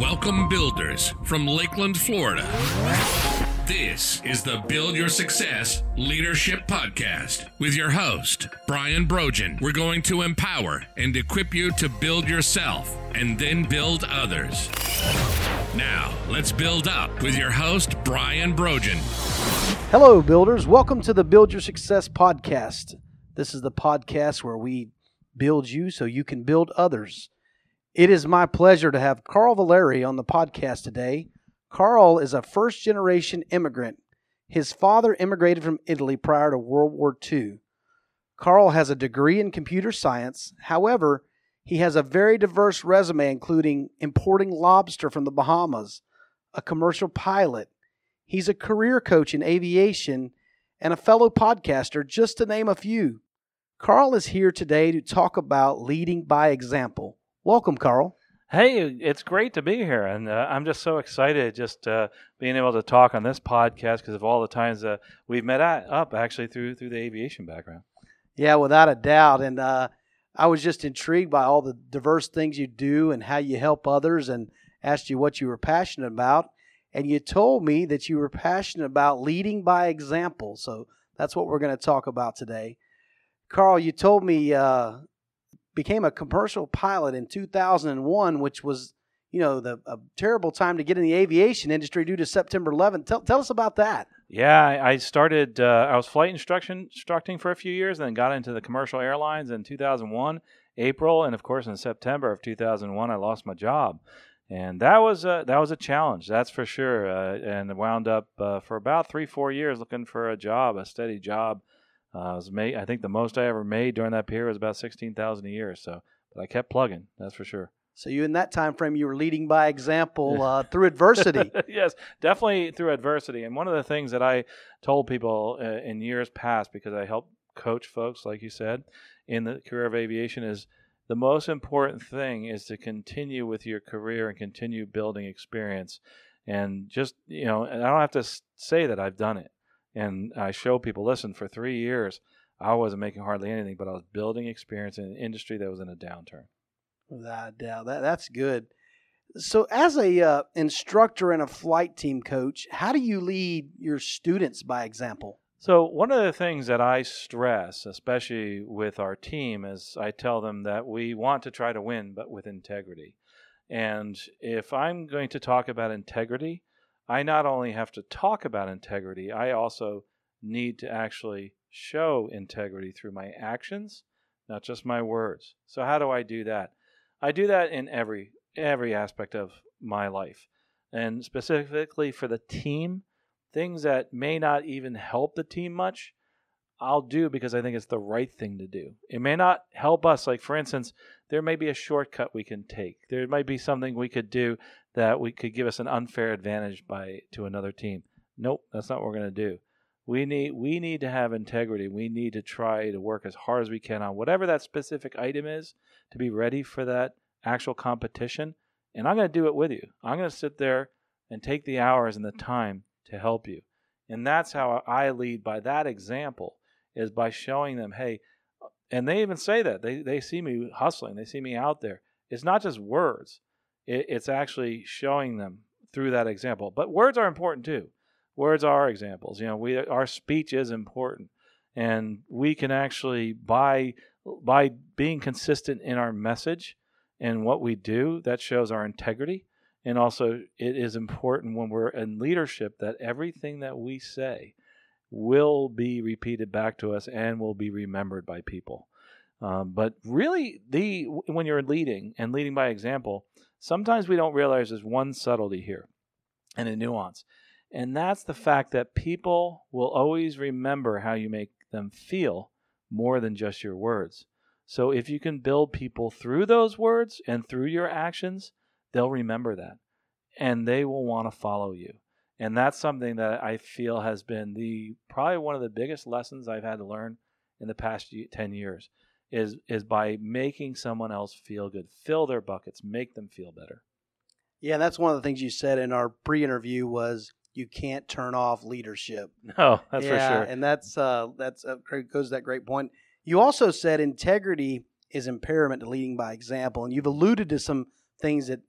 Welcome, builders from Lakeland, Florida. This is the Build Your Success Leadership Podcast with your host, Brian Brogan. We're going to empower and equip you to build yourself and then build others. Now, let's build up with your host, Brian Brogan. Hello, builders. Welcome to the Build Your Success Podcast. This is the podcast where we build you so you can build others. It is my pleasure to have Carl Valeri on the podcast today. Carl is a first generation immigrant. His father immigrated from Italy prior to World War II. Carl has a degree in computer science. However, he has a very diverse resume, including importing lobster from the Bahamas, a commercial pilot. He's a career coach in aviation and a fellow podcaster, just to name a few. Carl is here today to talk about leading by example. Welcome, Carl. Hey, it's great to be here, and uh, I'm just so excited just uh, being able to talk on this podcast because of all the times uh, we've met at, up actually through through the aviation background. Yeah, without a doubt, and uh, I was just intrigued by all the diverse things you do and how you help others, and asked you what you were passionate about, and you told me that you were passionate about leading by example. So that's what we're going to talk about today. Carl, you told me uh, became a commercial pilot in 2001, which was, you know, the a terrible time to get in the aviation industry due to September 11th. Tell, tell us about that. Yeah, I started. Uh, I was flight instruction instructing for a few years, and then got into the commercial airlines in 2001, April, and of course in September of 2001, I lost my job, and that was a, that was a challenge, that's for sure. Uh, and wound up uh, for about three, four years looking for a job, a steady job. Uh, I was made, I think the most I ever made during that period was about sixteen thousand a year. So, but I kept plugging. That's for sure. So you in that time frame you were leading by example uh, through adversity. yes, definitely through adversity. And one of the things that I told people uh, in years past, because I help coach folks, like you said, in the career of aviation, is the most important thing is to continue with your career and continue building experience. And just you know, and I don't have to say that I've done it. And I show people, listen, for three years, I wasn't making hardly anything, but I was building experience in an industry that was in a downturn. Without doubt, that that's good. So, as a uh, instructor and a flight team coach, how do you lead your students by example? So, one of the things that I stress, especially with our team, is I tell them that we want to try to win, but with integrity. And if I'm going to talk about integrity, I not only have to talk about integrity, I also need to actually show integrity through my actions, not just my words. So, how do I do that? I do that in every every aspect of my life. And specifically for the team, things that may not even help the team much, I'll do because I think it's the right thing to do. It may not help us like for instance, there may be a shortcut we can take. There might be something we could do that we could give us an unfair advantage by to another team. Nope, that's not what we're going to do. We need we need to have integrity. We need to try to work as hard as we can on whatever that specific item is to be ready for that actual competition. And I'm going to do it with you. I'm going to sit there and take the hours and the time to help you. And that's how I lead by that example is by showing them, hey, and they even say that. They they see me hustling. They see me out there. It's not just words. It, it's actually showing them through that example. But words are important too. Words are examples. You know, we our speech is important, and we can actually by by being consistent in our message and what we do, that shows our integrity. And also, it is important when we're in leadership that everything that we say will be repeated back to us and will be remembered by people. Um, but really, the when you're leading and leading by example, sometimes we don't realize there's one subtlety here and a nuance, and that's the fact that people will always remember how you make them feel more than just your words. So if you can build people through those words and through your actions, they'll remember that, and they will want to follow you. And that's something that I feel has been the probably one of the biggest lessons I've had to learn in the past 10 years is is by making someone else feel good, fill their buckets, make them feel better. Yeah, and that's one of the things you said in our pre-interview was you can't turn off leadership. No, that's yeah, for sure. And that's uh, that's uh, goes to that great point. You also said integrity is impairment to leading by example, and you've alluded to some things that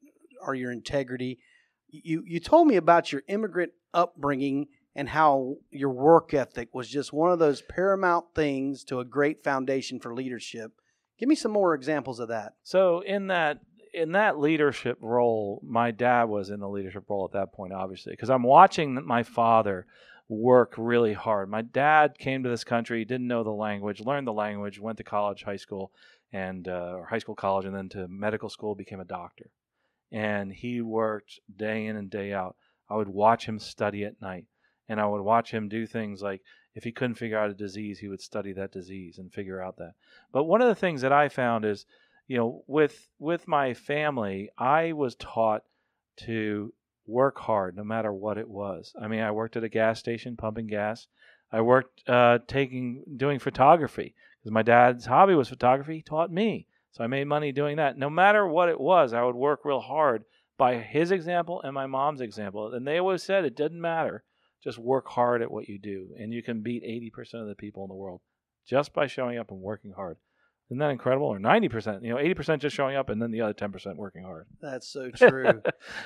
are your integrity. You you told me about your immigrant upbringing and how your work ethic was just one of those paramount things to a great foundation for leadership. Give me some more examples of that. So in that in that leadership role, my dad was in the leadership role at that point, obviously, because I'm watching my father work really hard. My dad came to this country, didn't know the language, learned the language, went to college, high school, and uh, or high school, college, and then to medical school, became a doctor. And he worked day in and day out. I would watch him study at night, and I would watch him do things like if he couldn't figure out a disease, he would study that disease and figure out that. But one of the things that I found is, you know, with with my family, I was taught to work hard no matter what it was. I mean, I worked at a gas station pumping gas. I worked uh, taking doing photography because my dad's hobby was photography. He taught me, so I made money doing that. No matter what it was, I would work real hard by his example and my mom's example. And they always said it doesn't matter, just work hard at what you do, and you can beat 80% of the people in the world just by showing up and working hard. Isn't that incredible? Or 90%, you know, 80% just showing up and then the other 10% working hard. That's so true.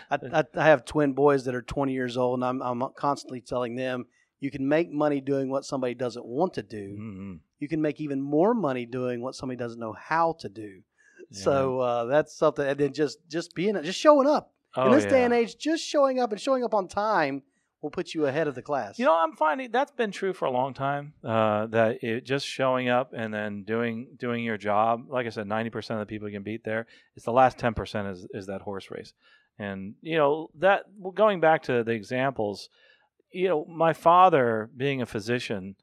I, I, I, have twin boys that are 20 years old, and I'm, I'm constantly telling them you can make money doing what somebody doesn't want to do. Mm-hmm. You can make even more money doing what somebody doesn't know how to do. Yeah. So uh, that's something. And then just just being just showing up oh, in this yeah. day and age, just showing up and showing up on time will put you ahead of the class. You know, I'm finding that's been true for a long time. Uh, that it, just showing up and then doing doing your job. Like I said, 90% of the people you can beat there. It's the last 10% is is that horse race. And you know that going back to the examples, you know, my father being a physician,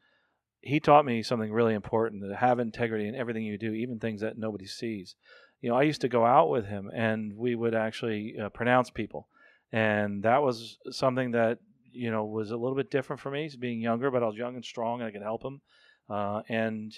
he taught me something really important: to have integrity in everything you do, even things that nobody sees. You know, I used to go out with him, and we would actually uh, pronounce people and that was something that you know, was a little bit different for me, being younger, but I was young and strong and I could help him. Uh, and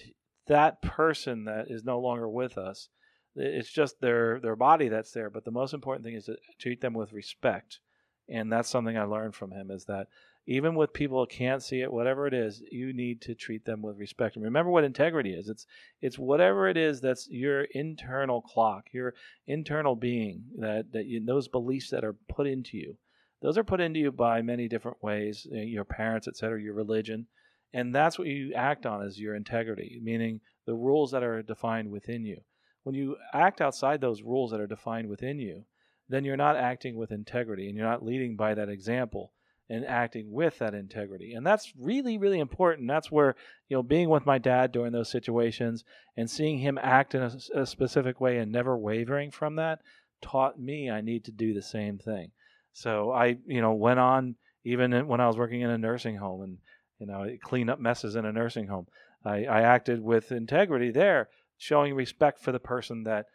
that person that is no longer with us, it's just their their body that's there. But the most important thing is to treat them with respect, and that's something I learned from him is that even with people who can't see it, whatever it is, you need to treat them with respect. And remember what integrity is. It's it's whatever it is that's your internal clock, your internal being that that you, those beliefs that are put into you those are put into you by many different ways your parents etc your religion and that's what you act on is your integrity meaning the rules that are defined within you. When you act outside those rules that are defined within you then you're not acting with integrity and you're not leading by that example and acting with that integrity and that's really really important. That's where you know being with my dad during those situations and seeing him act in a, a specific way and never wavering from that taught me i need to do the same thing so I, you know, went on even when I was working in a nursing home and, you know, clean up messes in a nursing home. I, I acted with integrity there, showing respect for the person that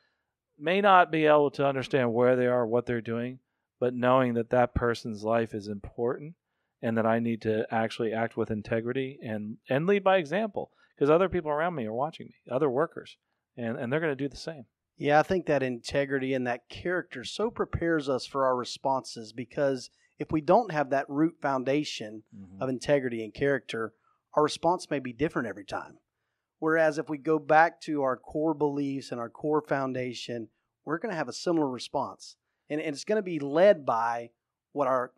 may not be able to understand where they are, what they're doing, but knowing that that person's life is important and that I need to actually act with integrity and, and lead by example because other people around me are watching me, other workers, and, and they're going to do the same. Yeah, I think that integrity and that character so prepares us for our responses because if we don't have that root foundation mm-hmm. of integrity and character, our response may be different every time. Whereas if we go back to our core beliefs and our core foundation, we're going to have a similar response. And, and it's going to be led by what our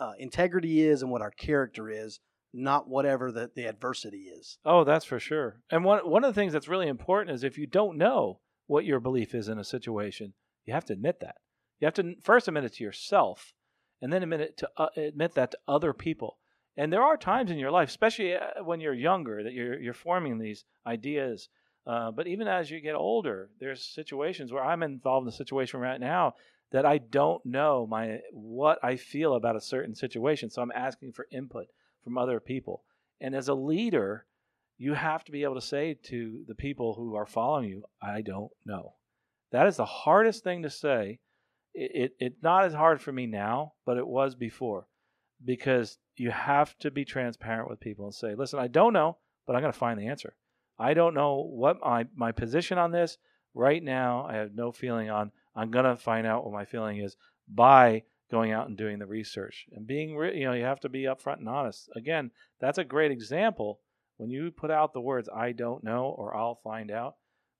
uh, integrity is and what our character is, not whatever the, the adversity is. Oh, that's for sure. And one, one of the things that's really important is if you don't know, what your belief is in a situation, you have to admit that. You have to first admit it to yourself, and then admit it to uh, admit that to other people. And there are times in your life, especially uh, when you're younger, that you're you're forming these ideas. Uh, but even as you get older, there's situations where I'm involved in a situation right now that I don't know my what I feel about a certain situation. So I'm asking for input from other people. And as a leader, you have to be able to say to the people who are following you, I don't know. That is the hardest thing to say. It, it, it's not as hard for me now, but it was before because you have to be transparent with people and say, listen, I don't know, but I'm going to find the answer. I don't know what my, my position on this right now. I have no feeling on. I'm going to find out what my feeling is by going out and doing the research and being, you know, you have to be upfront and honest. Again, that's a great example when you put out the words "I don't know" or "I'll find out,"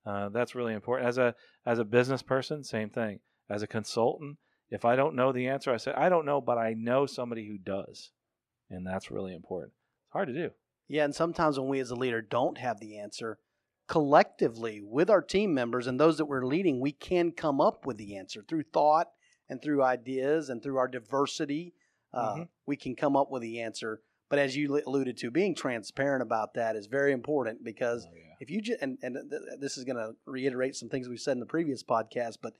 uh, that's really important. As a as a business person, same thing. As a consultant, If I don't know the answer, I say, I don't know, but I know somebody who does. And that's really important. It's hard to do. Yeah, and sometimes when we as a leader don't have the answer, collectively with our team members and those that we're leading, we can come up with the answer through thought and through ideas and through our diversity. Uh, Mm-hmm. We can come up with the answer. But as you alluded to, being transparent about that is very important because Oh, yeah. if you just and, and th- this is going to reiterate some things we've said in the previous podcast, but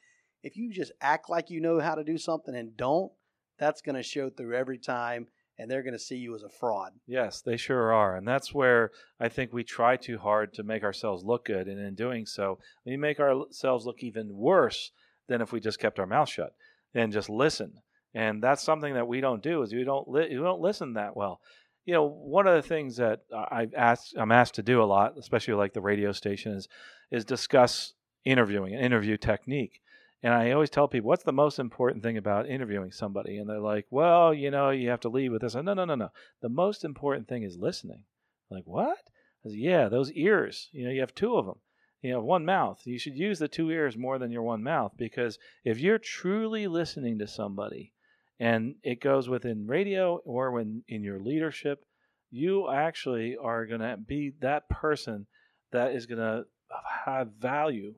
if you just act like you know how to do something and don't, that's going to show through every time, and they're going to see you as a fraud. Yes, they sure are. And that's where I think we try too hard to make ourselves look good. And in doing so, we make ourselves look even worse than if we just kept our mouth shut and just listen. And that's something that we don't do is we don't li- we don't listen that well. You know, one of the things that I've asked I'm asked to do a lot, especially like the radio station, is is discuss interviewing and interview technique. And I always tell people, what's the most important thing about interviewing somebody? And they're like, well, you know, you have to lead with this. No, no, no, no. The most important thing is listening. I'm like, what? I said, yeah, those ears. You know, you have two of them. You have one mouth. You should use the two ears more than your one mouth because if you're truly listening to somebody, and it goes within radio or when in your leadership, you actually are going to be that person that is going to have value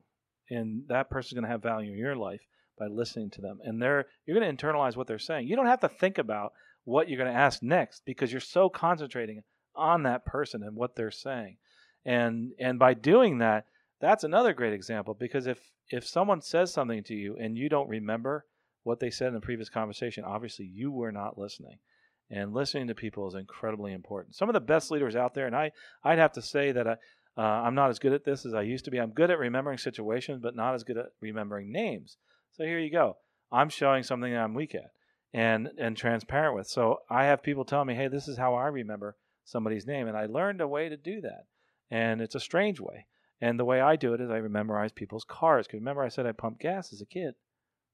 and that person's going to have value in your life by listening to them. And they're you're going to internalize what they're saying. You don't have to think about what you're going to ask next because you're so concentrating on that person and what they're saying. And and by doing that that's another great example because if if someone says something to you and you don't remember what they said in the previous conversation obviously you were not listening and listening to people is incredibly important some of the best leaders out there and i i'd have to say that I, uh, I'm not as good at this as I used to be. I'm good at remembering situations, but not as good at remembering names. So here you go. I'm showing something that I'm weak at and and transparent with. So I have people tell me, "Hey, this is how I remember somebody's name," and I learned a way to do that. And it's a strange way. And the way I do it is I memorize people's cars. Because remember, I said I pumped gas as a kid.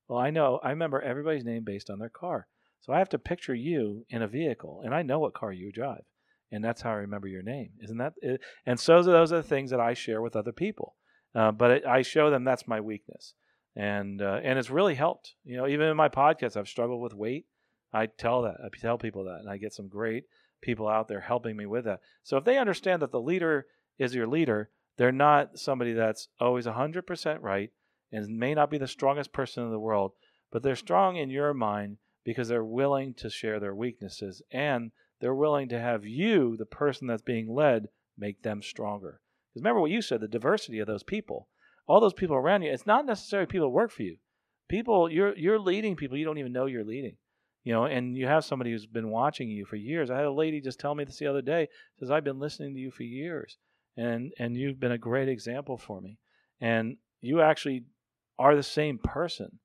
Well, I know I remember everybody's name based on their car. So I have to picture you in a vehicle, and I know what car you drive and that's how I remember your name. Isn't that? It? And so those are the things that I share with other people. Uh, but it, I show them that's my weakness, and uh, and it's really helped. You know, even in my podcast, I've struggled with weight. I tell that I tell people that, and I get some great people out there helping me with that. So if they understand that the leader is your leader, they're not somebody that's always 100% right and may not be the strongest person in the world, but they're strong in your mind because they're willing to share their weaknesses and they're willing to have you, the person that's being led, make them stronger. Because remember what you said the diversity of those people, all those people around you, it's not necessarily people work for you. People, you're, you're leading people you don't even know you're leading. You know, and you have somebody who's been watching you for years. I had a lady just tell me this the other day. Says I've been listening to you for years, and and you've been a great example for me. And you actually are the same person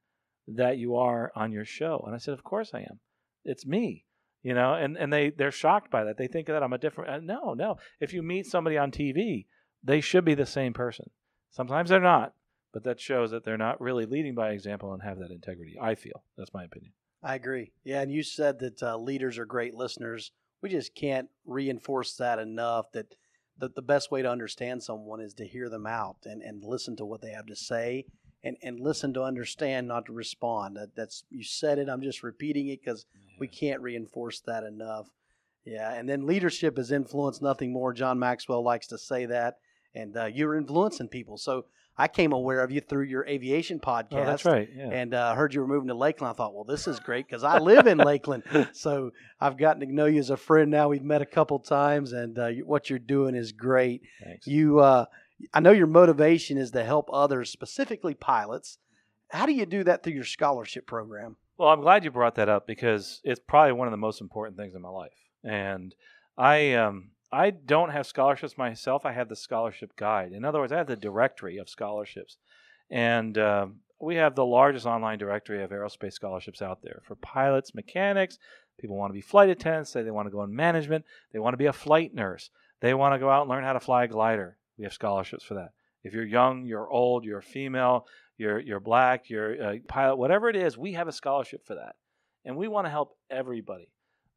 that you are on your show. And I said, of course I am. It's me you know and and they they're shocked by that they think that i'm a different uh, no no if you meet somebody on tv they should be the same person sometimes they're not but that shows that they're not really leading by example and have that integrity i feel that's my opinion I agree. Yeah, and you said that uh, leaders are great listeners. We just can't reinforce that enough. That the, the best way to understand someone is to hear them out and, and listen to what they have to say, and, and listen to understand, not to respond. That, that's you said it. I'm just repeating it because we can't reinforce that enough. Yeah, and then leadership is influence, nothing more. John Maxwell likes to say that, and uh, you're influencing people. So I came aware of you through your aviation podcast. oh that's right yeah And uh, heard you were moving to Lakeland. I thought, well, this is great because I live in Lakeland. So I've gotten to know you as a friend now. We've met a couple times, and uh, what you're doing is great. thanks You, uh, I know your motivation is to help others, specifically pilots. How do you do that through your scholarship program? Well, I'm glad you brought that up because it's probably one of the most important things in my life. And I um I don't have scholarships myself. I have the scholarship guide. In other words, I have the directory of scholarships, and um, we have the largest online directory of aerospace scholarships out there for pilots, mechanics. People want to be flight attendants. Say they want to go in management. They want to be a flight nurse. They want to go out and learn how to fly a glider. We have scholarships for that. If you're young, you're old, you're female, you're you're black, you're a pilot, whatever it is, we have a scholarship for that, and we want to help everybody.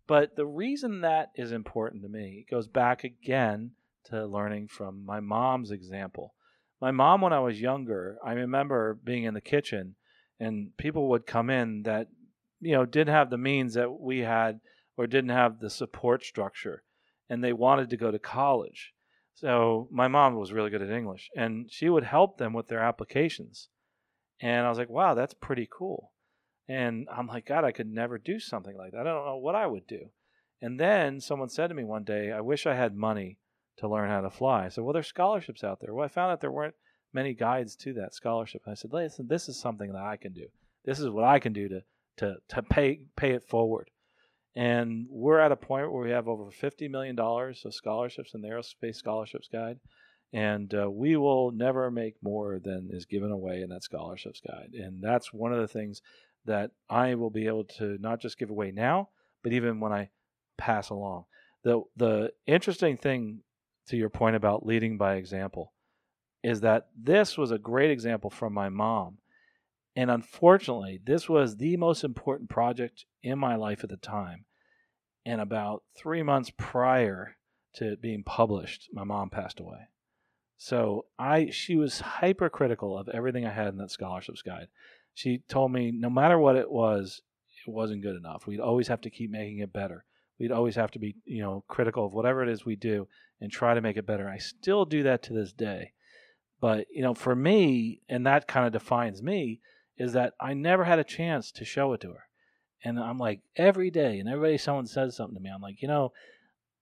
But the reason that is important to me goes back again to learning from my mom's example. My mom, when I was younger, I remember being in the kitchen and people would come in that you know didn't have the means that we had or didn't have the support structure and they wanted to go to college so my mom was really good at english and she would help them with their applications. And i was like wow that's pretty cool. And i'm like god i could never do something like that. I don't know what i would do. And then someone said to me one day i wish i had money to learn how to fly. I said well there's scholarships out there. Well i found out there weren't many guides to that scholarship. And i said listen this is something that i can do. This is what i can do to to to pay pay it forward. And we're at a point where we have over fifty million dollars of scholarships in the Aerospace Scholarships Guide, and uh, we will never make more than is given away in that scholarships guide. And that's one of the things that I will be able to not just give away now, but even when I pass along. The the interesting thing to your point about leading by example is that this was a great example from my mom and unfortunately, this was the most important project in my life at the time. And about three months prior to it being published, my mom passed away. So I she was hypercritical of everything I had in that scholarships guide. She told me no matter what it was, it wasn't good enough. We'd always have to keep making it better. We'd always have to be, you know, critical of whatever it is we do and try to make it better. I still do that to this day. But, you know, for me, and that kind of defines me, is that I never had a chance to show it to her. And I'm like, every day, and every day someone says something to me, I'm like, you know,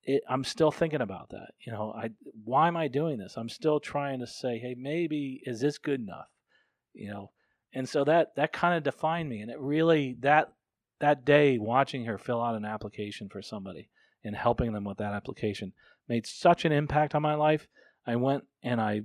it, I'm still thinking about that. You know, I why am I doing this? I'm still trying to say, hey, maybe is this good enough? You know, and so that that kind of defined me, and it really that that day watching her fill out an application for somebody and helping them with that application made such an impact on my life. I went and I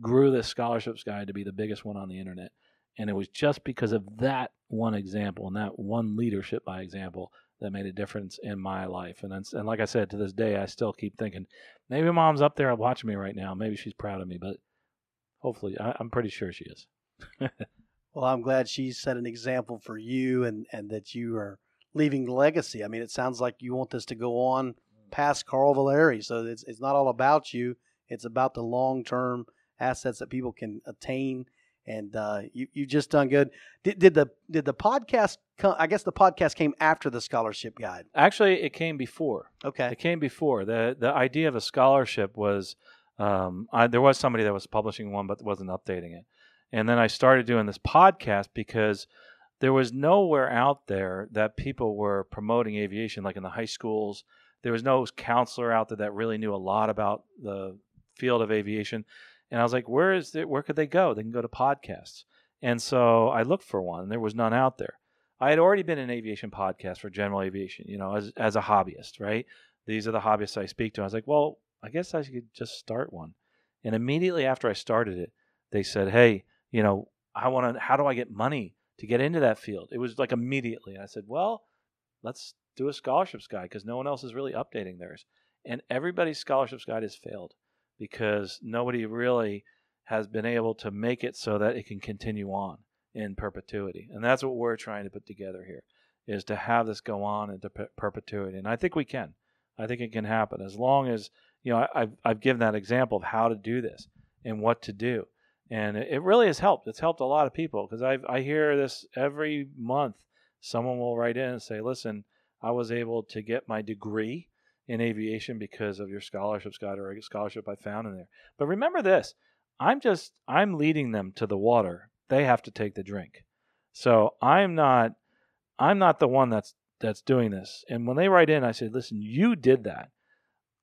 grew this scholarships guide to be the biggest one on the internet. And it was just because of that one example and that one leadership by example that made a difference in my life. And and like I said, to this day, I still keep thinking, maybe mom's up there watching me right now. Maybe she's proud of me, but hopefully, I, am pretty sure she is. well, I'm glad she set an example for you and, and that you are leaving legacy. I mean, it sounds like you want this to go on mm. past Carl Valeri. So it's, it's not all about you, it's about the long term assets that people can attain and uh, you you just done good. Did, did the did the podcast? Come, I guess the podcast came after the scholarship guide. Actually, it came before. Okay, it came before. the The idea of a scholarship was um, I, there was somebody that was publishing one, but wasn't updating it. And then I started doing this podcast because there was nowhere out there that people were promoting aviation, like in the high schools. There was no counselor out there that really knew a lot about the field of aviation. And I was like, where is it? Where could they go? They can go to podcasts. And so I looked for one, and there was none out there. I had already been an aviation podcast for general aviation, you know, as as a hobbyist, right? These are the hobbyists I speak to. I was like, well, I guess I should just start one. And immediately after I started it, they said, hey, you know, I want to. How do I get money to get into that field? It was like immediately. I said, well, let's do a scholarships guide because no one else is really updating theirs, and everybody's scholarships guide has failed because nobody really has been able to make it so that it can continue on in perpetuity. And that's what we're trying to put together here is to have this go on into perpetuity. And I think we can. I think it can happen as long as, you know, I, have I've given that example of how to do this and what to do. And it, it really has helped. It's helped a lot of people because I I hear this every month. Someone will write in and say, listen, I was able to get my degree in aviation because of your scholarship, Scott, or a scholarship I found in there. But remember this I'm just, I'm leading them to the water. They have to take the drink. So I'm not, I'm not the one that's, that's doing this. And when they write in, I say, listen, you did that.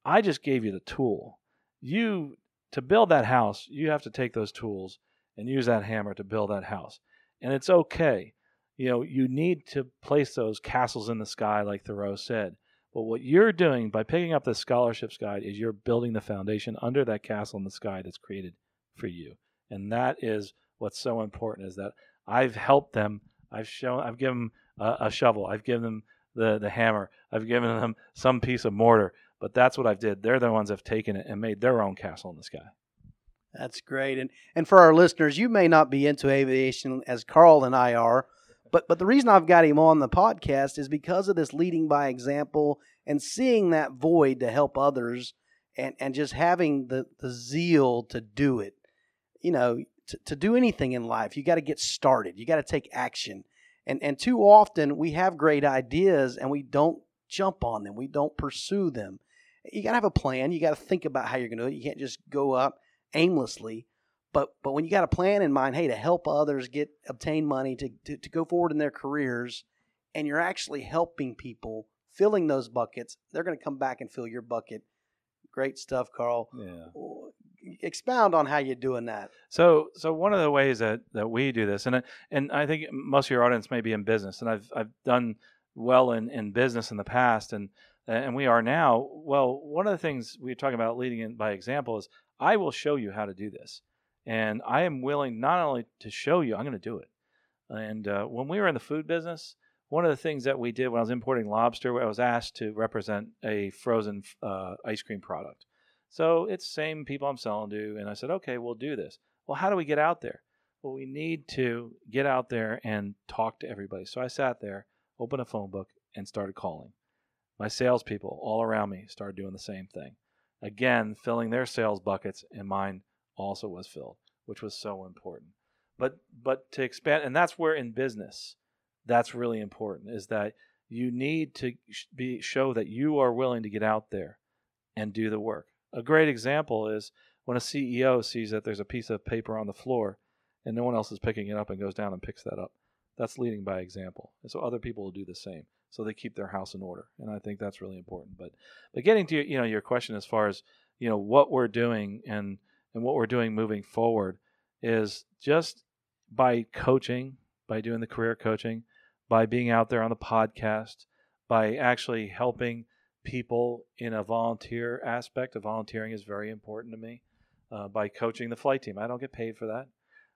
I just gave you the tool. You, to build that house, you have to take those tools and use that hammer to build that house. And it's okay. You know, you need to place those castles in the sky, like Thoreau said. But what you're doing by picking up the scholarships guide is you're building the foundation under that castle in the sky that's created for you. And that is what's so important is that I've helped them. I've shown, I've given them a, a shovel. I've given them the, the hammer. I've given them some piece of mortar. But that's what I've did. They're the ones that have taken it and made their own castle in the sky. That's great. And and for our listeners, you may not be into aviation as Carl and I are, but but the reason I've got him on the podcast is because of this leading by example and seeing that void to help others and, and just having the, the zeal to do it. You know, to, to do anything in life, you got to get started. You got to take action. And and too often we have great ideas and we don't jump on them. We don't pursue them. You got to have a plan. You got to think about how you're going to do it. You can't just go up aimlessly. But but when you got a plan in mind, hey, to help others get obtain money to, to, to go forward in their careers, and you're actually helping people filling those buckets, they're going to come back and fill your bucket. Great stuff, Carl. Yeah. Expound on how you're doing that. So, so one of the ways that, that we do this, and I- and I think most of your audience may be in business, and I've I've done well in, in business in the past, and and we are now. Well, one of the things we're talking about leading in by example is I will show you how to do this, and I am willing not only to show you, I'm going to do it. And uh, when we were in the food business, one of the things that we did when I was importing lobster, I was asked to represent a frozen uh, ice cream product. So it's same people I'm selling to, and I said, okay, we'll do this. Well, how do we get out there? Well, we need to get out there and talk to everybody. So I sat there, opened a phone book, and started calling. My salespeople all around me started doing the same thing. Again, filling their sales buckets, and mine also was filled, which was so important. But but to expand, and that's where in business, that's really important. Is that you need to be show that you are willing to get out there and do the work. A great example is when a CEO sees that there's a piece of paper on the floor and no one else is picking it up and goes down and picks that up. That's leading by example. And so other people will do the same. So they keep their house in order. And I think that's really important. But but getting to you know your question as far as, you know, what we're doing and and what we're doing moving forward is just by coaching, by doing the career coaching, by being out there on the podcast, by actually helping people in a volunteer aspect. Of volunteering is very important to me. Uh, by coaching the flight team, I don't get paid for that.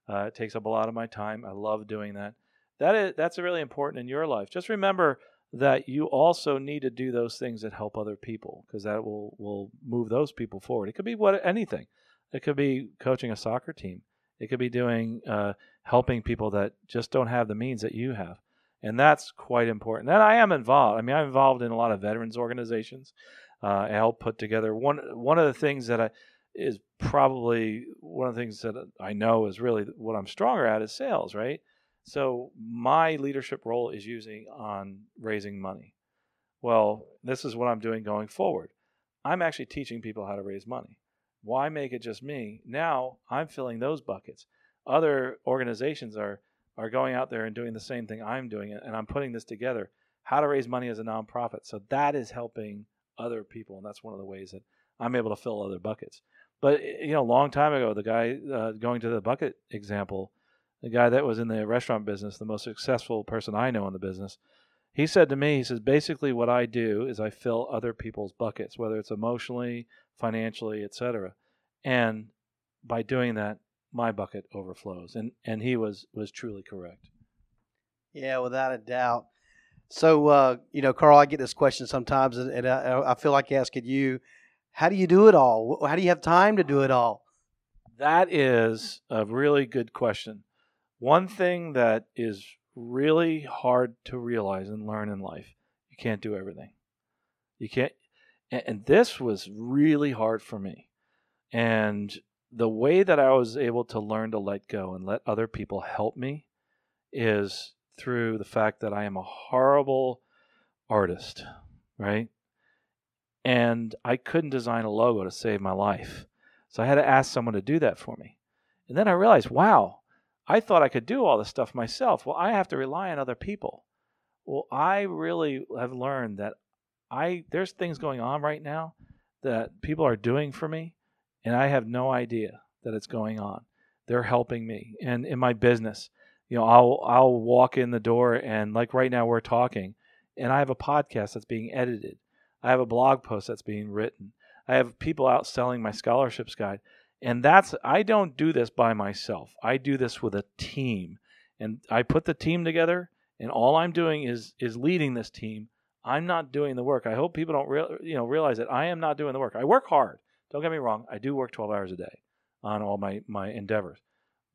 Uh, it takes up a lot of my time. I love doing that. That is that's really important in your life. Just remember that you also need to do those things that help other people because that will will move those people forward. It could be what anything. It could be coaching a soccer team. It could be doing uh, helping people that just don't have the means that you have and that's quite important. And I am involved. I mean, I'm involved in a lot of veterans organizations. Uh, I help put together one one of the things that I is probably one of the things that I know is really what I'm stronger at is sales, right? So my leadership role is using on raising money. Well, this is what I'm doing going forward. I'm actually teaching people how to raise money. Why make it just me? Now I'm filling those buckets. Other organizations are are going out there and doing the same thing I'm doing, and I'm putting this together. How to raise money as a nonprofit. So that is helping other people, and that's one of the ways that I'm able to fill other buckets. But you know, a long time ago, the guy uh, going to the bucket example, the guy that was in the restaurant business, the most successful person I know in the business, he said to me, he says, basically what I do is I fill other people's buckets, whether it's emotionally, financially, etc. And by doing that, my bucket overflows. And and he was was truly correct. Yeah, without a doubt. So, uh, you know, Carl, I get this question sometimes, and, and I, I feel like asking you, how do you do it all? How do you have time to do it all? That is a really good question. One thing that is really hard to realize and learn in life, you can't do everything. You can't, and, and this was really hard for me. And the way that I was able to learn to let go and let other people help me is through the fact that I am a horrible artist, right? And I couldn't design a logo to save my life. So I had to ask someone to do that for me. And then I realized, wow, I thought I could do all this stuff myself. Well, I have to rely on other people. Well, I really have learned that I there's things going on right now that people are doing for me and I have no idea that it's going on. They're helping me. And in my business, you know, I'll I'll walk in the door and like right now we're talking and I have a podcast that's being edited. I have a blog post that's being written. I have people out selling my scholarships guide. And that's I don't do this by myself. I do this with a team. And I put the team together and all I'm doing is is leading this team. I'm not doing the work. I hope people don't real, you know realize that I am not doing the work. I work hard. Don't get me wrong. I do work 12 hours a day on all my my endeavors.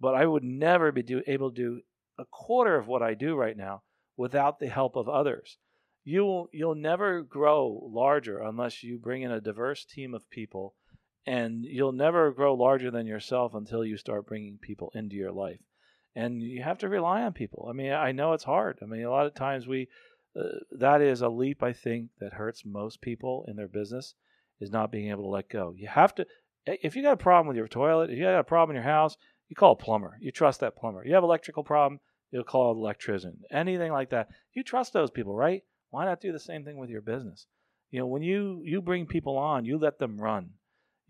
But I would never be do, able to do a quarter of what I do right now without the help of others. You will, you'll never grow larger unless you bring in a diverse team of people and you'll never grow larger than yourself until you start bringing people into your life and you have to rely on people i mean i know it's hard i mean a lot of times we uh, that is a leap i think that hurts most people in their business is not being able to let go you have to if you got a problem with your toilet if you got a problem in your house you call a plumber you trust that plumber you have electrical problem you'll call an electrician anything like that you trust those people right why not do the same thing with your business you know when you you bring people on you let them run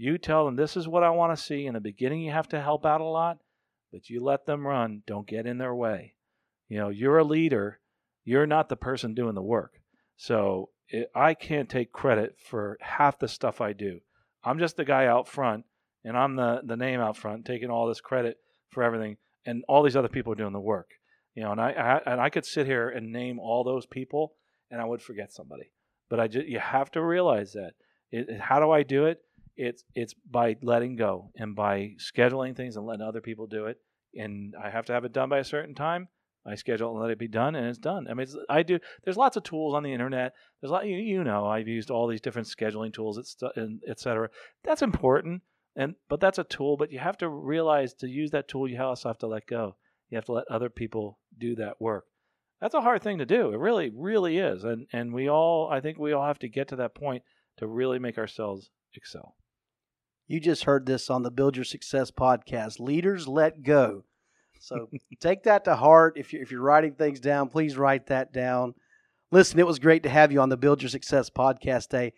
you tell them this is what I want to see. In the beginning, you have to help out a lot, but you let them run. Don't get in their way. You know, you're a leader. You're not the person doing the work. So it, I can't take credit for half the stuff I do. I'm just the guy out front, and I'm the, the name out front, taking all this credit for everything, and all these other people are doing the work. You know, and I, I and I could sit here and name all those people, and I would forget somebody. But I just you have to realize that. It, how do I do it? it's it's by letting go and by scheduling things and letting other people do it. And I have to have it done by a certain time. I schedule and let it be done, and it's done. I mean, I do. There's lots of tools on the internet. There's a lot. You, you know, I've used all these different scheduling tools, and et cetera. That's important, and but that's a tool. But you have to realize to use that tool, you also have to let go. You have to let other people do that work. That's a hard thing to do. It really, really is. And and we all, I think, we all have to get to that point to really make ourselves excel. You just heard this on the Build Your Success podcast. Leaders let go. So take that to heart. If you're, if you're writing things down, please write that down. Listen, it was great to have you on the Build Your Success podcast day.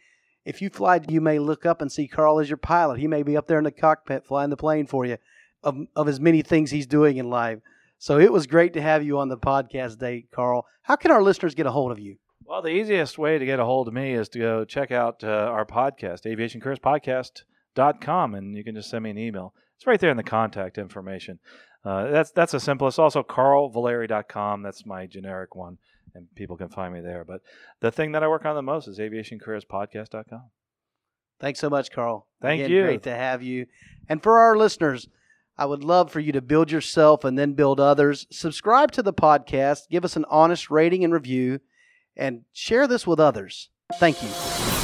If you fly, you may look up and see Carl as your pilot. He may be up there in the cockpit flying the plane for you of, of as many things he's doing in life. So it was great to have you on the podcast day, Carl. How can our listeners get a hold of you? Well, the easiest way to get a hold of me is to go check out uh, our podcast, Aviation Careers Podcast dot com, and you can just send me an email. It's right there in the contact information. Uh, that's that's the simplest. Also, carlvaleri.com. That's my generic one, and people can find me there. But the thing that I work on the most is aviationcareerspodcast.com. Thanks so much, Carl. Thank Again, you. Great to have you. And for our listeners, I would love for you to build yourself and then build others. Subscribe to the podcast, give us an honest rating and review, and share this with others. Thank you.